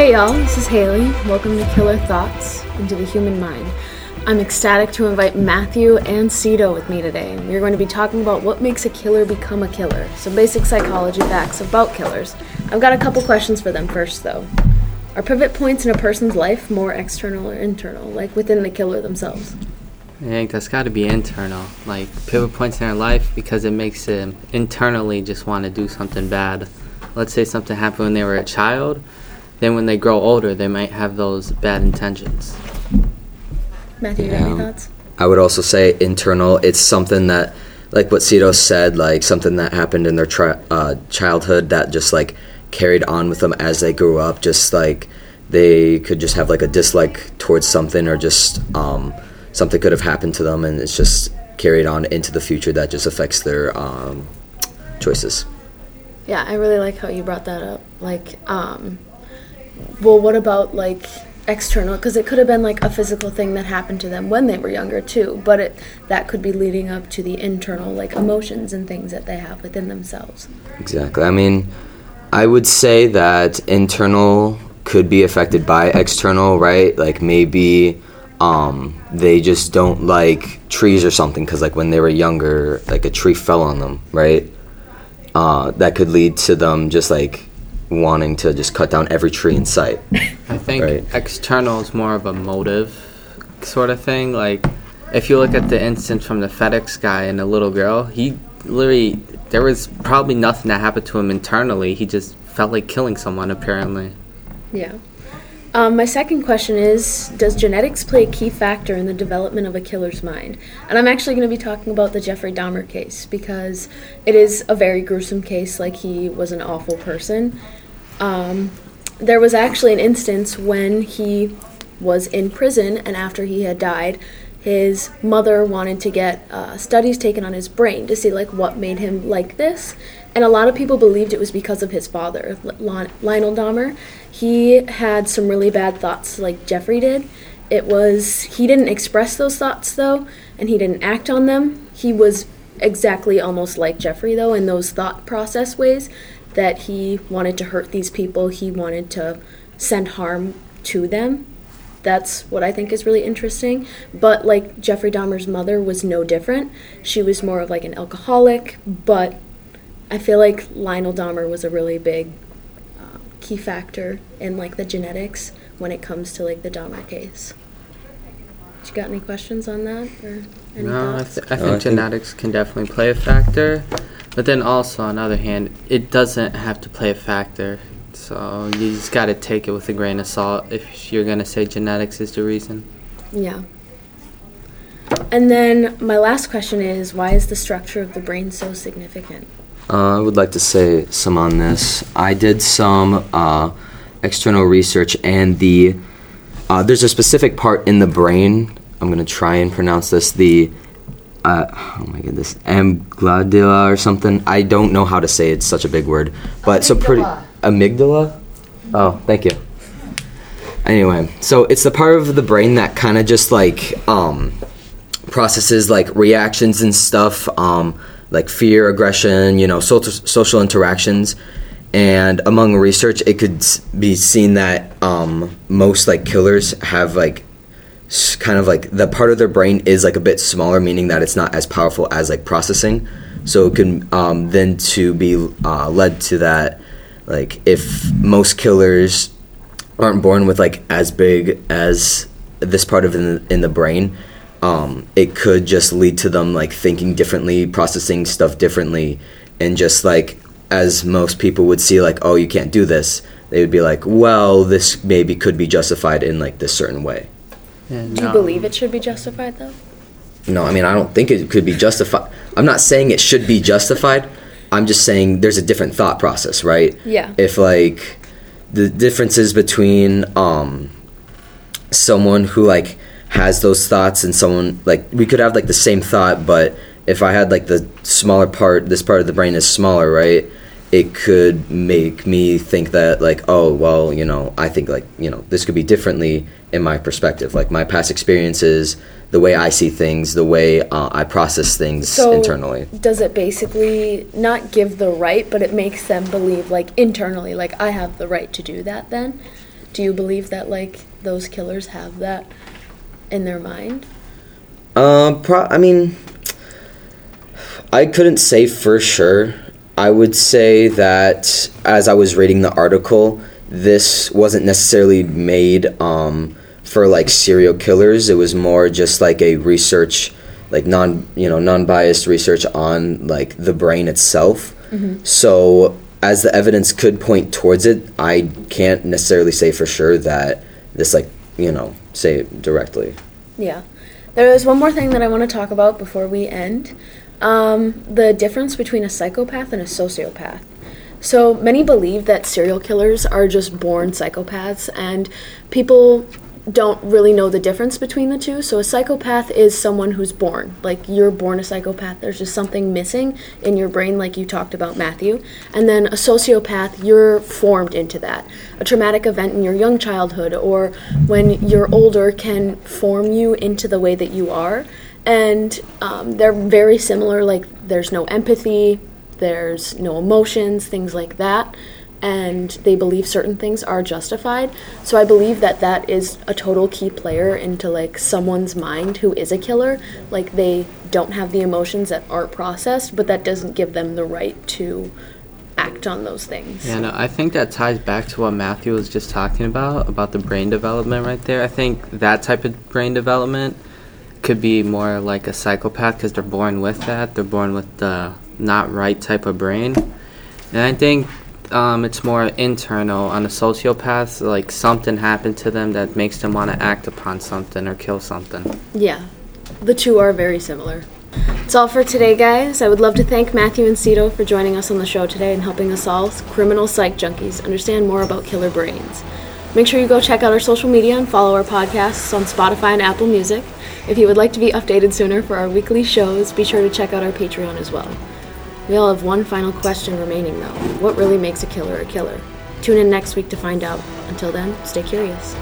Hey y'all, this is Halie. Welcome to Killer Thoughts into the Human Mind. I'm ecstatic to invite Matthew and Cito with me today. We're going to be talking about what makes a killer become a killer, some basic psychology facts about killers. I've got a couple questions for them first, though. Are pivot points in a person's life more external or internal, like within the killer themselves? I think that's got to be internal, like pivot points in their life, because it makes them internally just want to do something bad. Let's say something happened when they were a child, then when they grow older, they might have those bad intentions. Matthew, you got any thoughts? I would also say internal. It's something that, like what Cito said, like something that happened in their tri- uh, childhood that just like carried on with them as they grew up. Just like they could just have like a dislike towards something, or just um, something could have happened to them, and it's just carried on into the future that just affects their um, choices. Yeah, I really like how you brought that up. Like, um, well, what about like external? Because it could have been like a physical thing that happened to them when they were younger too, but it that could be leading up to the internal like emotions and things that they have within themselves. Exactly. I mean, I would say that internal could be affected by external, right? Like maybe um, they just don't like trees or something because, like, when they were younger, like a tree fell on them, right? Uh, that could lead to them just like wanting to just cut down every tree in sight. I think Right. external is more of a motive sort of thing. Like, if you look at the instance from the FedEx guy and the little girl, he literally, there was probably nothing that happened to him internally. He just felt like killing someone, apparently. Yeah. Um, my second question is Does genetics play a key factor in the development of a killer's mind? And I'm actually going to be talking about the Jeffrey Dahmer case because it is a very gruesome case. Like, he was an awful person. Um, there was actually an instance when he was in prison, and after he had died, his mother wanted to get uh, studies taken on his brain to see like what made him like this. And a lot of people believed it was because of his father lionel dahmer. He had some really bad thoughts like jeffrey did. It was he didn't express those thoughts though and he didn't act on them. He was exactly almost like jeffrey though in those thought process ways that he wanted to hurt these people he wanted to send harm to them that's what I think is really interesting. But like Jeffrey Dahmer's mother was no different. She was more of like an alcoholic, but I feel like Lionel Dahmer was a really big uh, key factor in like the genetics when it comes to like the Dahmer case. You got any questions on that or any No, I, th- I No, think I think- genetics can definitely play a factor. But then also, on the other hand, it doesn't have to play a factor. So you just got to take it with a grain of salt if you're going to say genetics is the reason. yeah. And then my last question is why is the structure of the brain so significant? Uh, I would like to say some on this. I did some uh, external research, and the uh, there's a specific part in the brain. I'm gonna try and pronounce this. The uh, oh my goodness, amygdala or something. I don't know how to say it. It's such a big word, but so pretty amygdala. Oh, thank you. Anyway, so it's the part of the brain that kind of just like um, processes like reactions and stuff, um, like fear, aggression, you know, social, social interactions. And among research, it could be seen that um, most like killers have like kind of like the part of their brain is like a bit smaller, meaning that it's not as powerful as like processing. So it can um, then to be uh, led to that, like if most killers aren't born with like as big as this part of in the, in the brain um, it could just lead to them like thinking differently processing stuff differently and just like as most people would see like oh you can't do this they would be like well this maybe could be justified in like this certain way Yeah, Do you no. believe it should be justified though? no i mean i don't think it could be justified i'm not saying it should be justified i'm just saying there's a different thought process right Yeah. if like the differences between um someone who like has those thoughts and someone like we could have like the same thought but if i had like the smaller part this part of the brain is smaller right it could make me think that like oh well you know i think like you know this could be differently in my perspective like my past experiences the way i see things the way uh, i process things So internally does it basically not give the right, but it makes them believe like internally, like I have the right to do that then? Do you believe that like those killers have that in their mind? Um, pro- I mean, I couldn't say for sure. I would say that as I was reading the article, this wasn't necessarily made um, for like serial killers. It was more just like a research, like non you know non biased research on like the brain itself. So as the evidence could point towards it, I can't necessarily say for sure that this like you know say it directly. Yeah. There is one more thing that I want to talk about before we end um, the difference between a psychopath and a sociopath. So many believe that serial killers are just born psychopaths, and people don't really know the difference between the two. So a psychopath is someone who's born. Like you're born a psychopath, there's just something missing in your brain, like you talked about, Matthew. And then a sociopath, you're formed into that. A traumatic event in your young childhood or when you're older can form you into the way that you are. And um, they're very similar, like there's no empathy, there's no emotions, things like that and they believe certain things are justified. So I believe that that is a total key player into like someone's mind who is a killer. Like they don't have the emotions that aren't processed, but that doesn't give them the right to act on those things. Yeah, no, I think that ties back to what Matthew was just talking about, about the brain development right there. I think that type of brain development could be more like a psychopath because they're born with that. They're born with the not right type of brain. And I think um, it's more internal on a sociopath. Like something happened to them that makes them want to act upon something or kill something. Yeah, the two are very similar. That's all for today, guys. I would love to thank Matthew and Cito for joining us on the show today and helping us all, criminal psych junkies, understand more about killer brains. Make sure you go check out our social media and follow our podcasts on Spotify and Apple Music. If you would like to be updated sooner for our weekly shows, be sure to check out our Patreon as well. We all have one final question remaining, though. What really makes a killer a killer? Tune in next week to find out. Until then, stay curious.